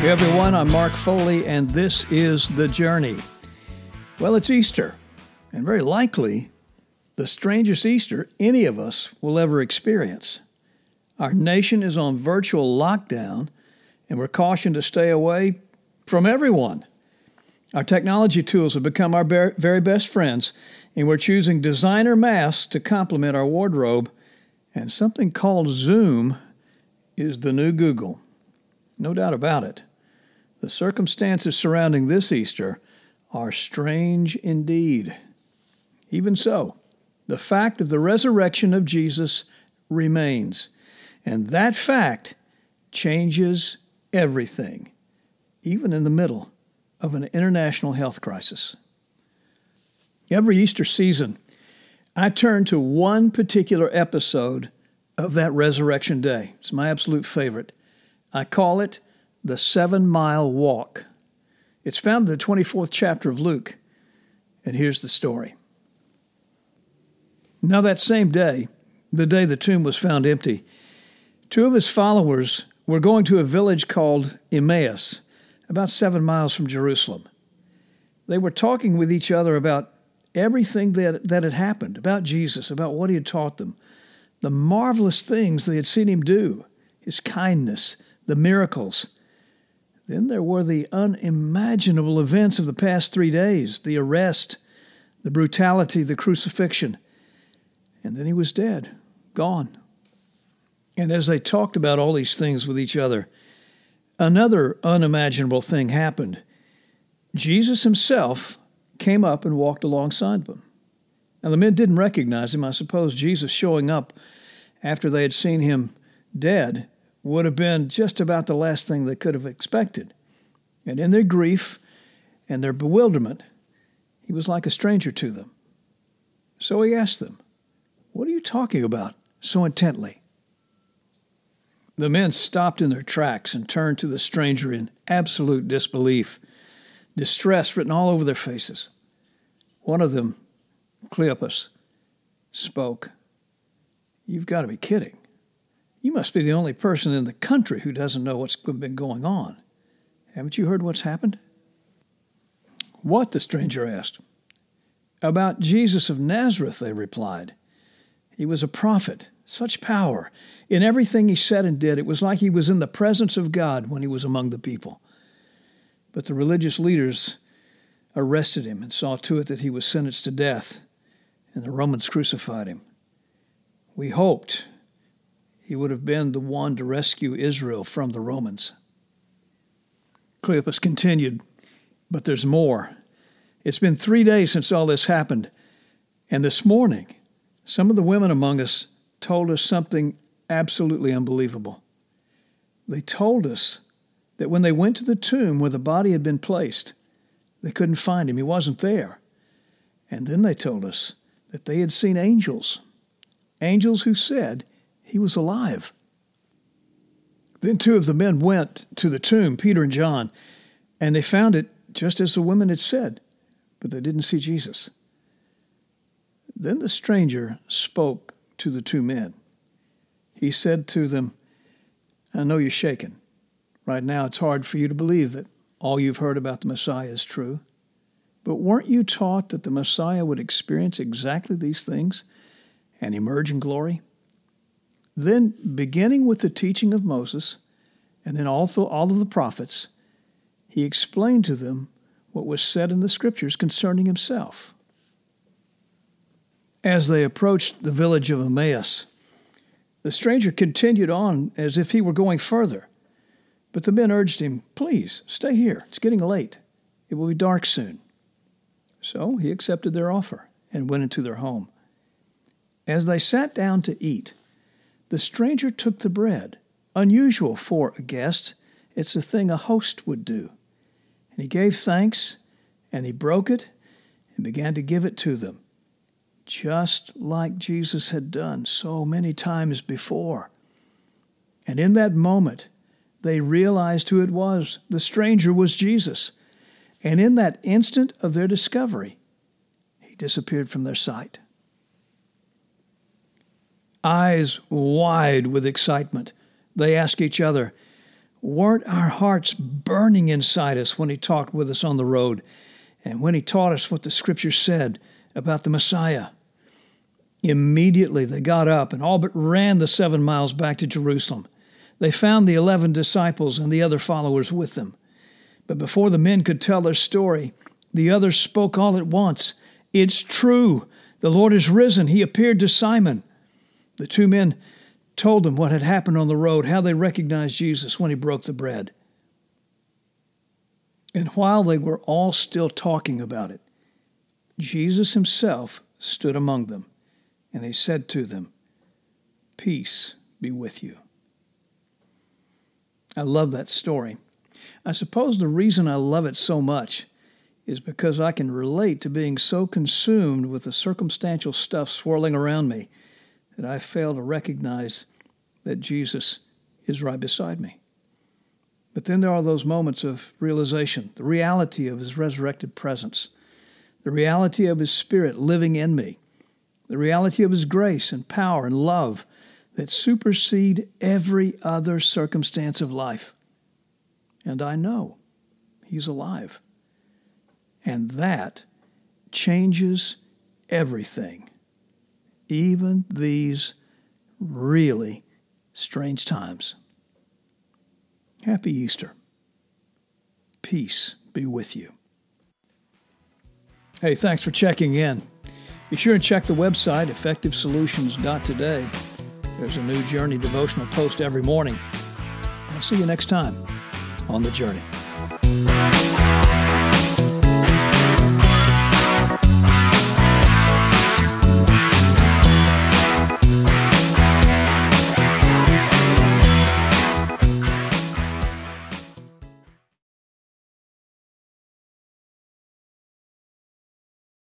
Hey everyone, I'm Mark Foley, and this is The Journey. Well, it's Easter, and very likely the strangest Easter any of us will ever experience. Our nation is on virtual lockdown, and we're cautioned to stay away from everyone. Our technology tools have become our very best friends, and we're choosing designer masks to complement our wardrobe. And something called Zoom is the new Google. No doubt about it. The circumstances surrounding this Easter are strange indeed. Even so, the fact of the resurrection of Jesus remains, and that fact changes everything, even in the middle of an international health crisis. Every Easter season, I turn to one particular episode of that resurrection day. It's my absolute favorite. I call it the Seven Mile Walk. It's found in the 24th chapter of Luke. And here's the story. Now, that same day, the day the tomb was found empty, two of his followers were going to a village called Emmaus, about seven miles from Jerusalem. They were talking with each other about everything that, that had happened, about Jesus, about what he had taught them, the marvelous things they had seen him do, his kindness, the miracles. Then there were the unimaginable events of the past three days the arrest, the brutality, the crucifixion. And then he was dead, gone. And as they talked about all these things with each other, another unimaginable thing happened. Jesus himself came up and walked alongside them. Now, the men didn't recognize him. I suppose Jesus showing up after they had seen him dead would have been just about the last thing they could have expected. And in their grief and their bewilderment, he was like a stranger to them. So he asked them, What are you talking about so intently? The men stopped in their tracks and turned to the stranger in absolute disbelief, distress written all over their faces. One of them, Cleopas, spoke. You've got to be kidding. You must be the only person in the country who doesn't know what's been going on. Haven't you heard what's happened? What? the stranger asked. About Jesus of Nazareth, they replied. He was a prophet, such power. In everything he said and did, it was like he was in the presence of God when he was among the people. But the religious leaders arrested him and saw to it that he was sentenced to death, and the Romans crucified him. We hoped he would have been the one to rescue Israel from the Romans. Cleopas continued, But there's more. It's been three days since all this happened, and this morning, some of the women among us told us something absolutely unbelievable. They told us that when they went to the tomb where the body had been placed, they couldn't find him. He wasn't there. And then they told us that they had seen angels, angels who said he was alive. Then two of the men went to the tomb, Peter and John, and they found it just as the women had said, but they didn't see Jesus. Then the stranger spoke to the two men. He said to them, I know you're shaken. Right now, it's hard for you to believe that all you've heard about the Messiah is true. But weren't you taught that the Messiah would experience exactly these things and emerge in glory? Then, beginning with the teaching of Moses, and then also all of the prophets, he explained to them what was said in the scriptures concerning himself. As they approached the village of Emmaus, the stranger continued on as if he were going further. But the men urged him, Please, stay here. It's getting late. It will be dark soon. So he accepted their offer and went into their home. As they sat down to eat, the stranger took the bread, unusual for a guest. It's a thing a host would do. And he gave thanks, and he broke it, and began to give it to them, just like Jesus had done so many times before. And in that moment, they realized who it was. The stranger was Jesus. And in that instant of their discovery, he disappeared from their sight eyes wide with excitement. They ask each other, Weren't our hearts burning inside us when he talked with us on the road and when he taught us what the scripture said about the Messiah? Immediately they got up and all but ran the seven miles back to Jerusalem. They found the eleven disciples and the other followers with them. But before the men could tell their story, the others spoke all at once. It's true. The Lord is risen. He appeared to Simon. The two men told them what had happened on the road, how they recognized Jesus when he broke the bread. And while they were all still talking about it, Jesus himself stood among them, and he said to them, Peace be with you. I love that story. I suppose the reason I love it so much is because I can relate to being so consumed with the circumstantial stuff swirling around me that I fail to recognize that Jesus is right beside me. But then there are those moments of realization, the reality of his resurrected presence, the reality of his spirit living in me, the reality of his grace and power and love that supersede every other circumstance of life. And I know he's alive. And that changes everything, even these really strange times. Happy Easter. Peace be with you. Hey, thanks for checking in. Be sure and check the website, effectivesolutions.today. There's a new Journey devotional post every morning. I'll see you next time on the Journey.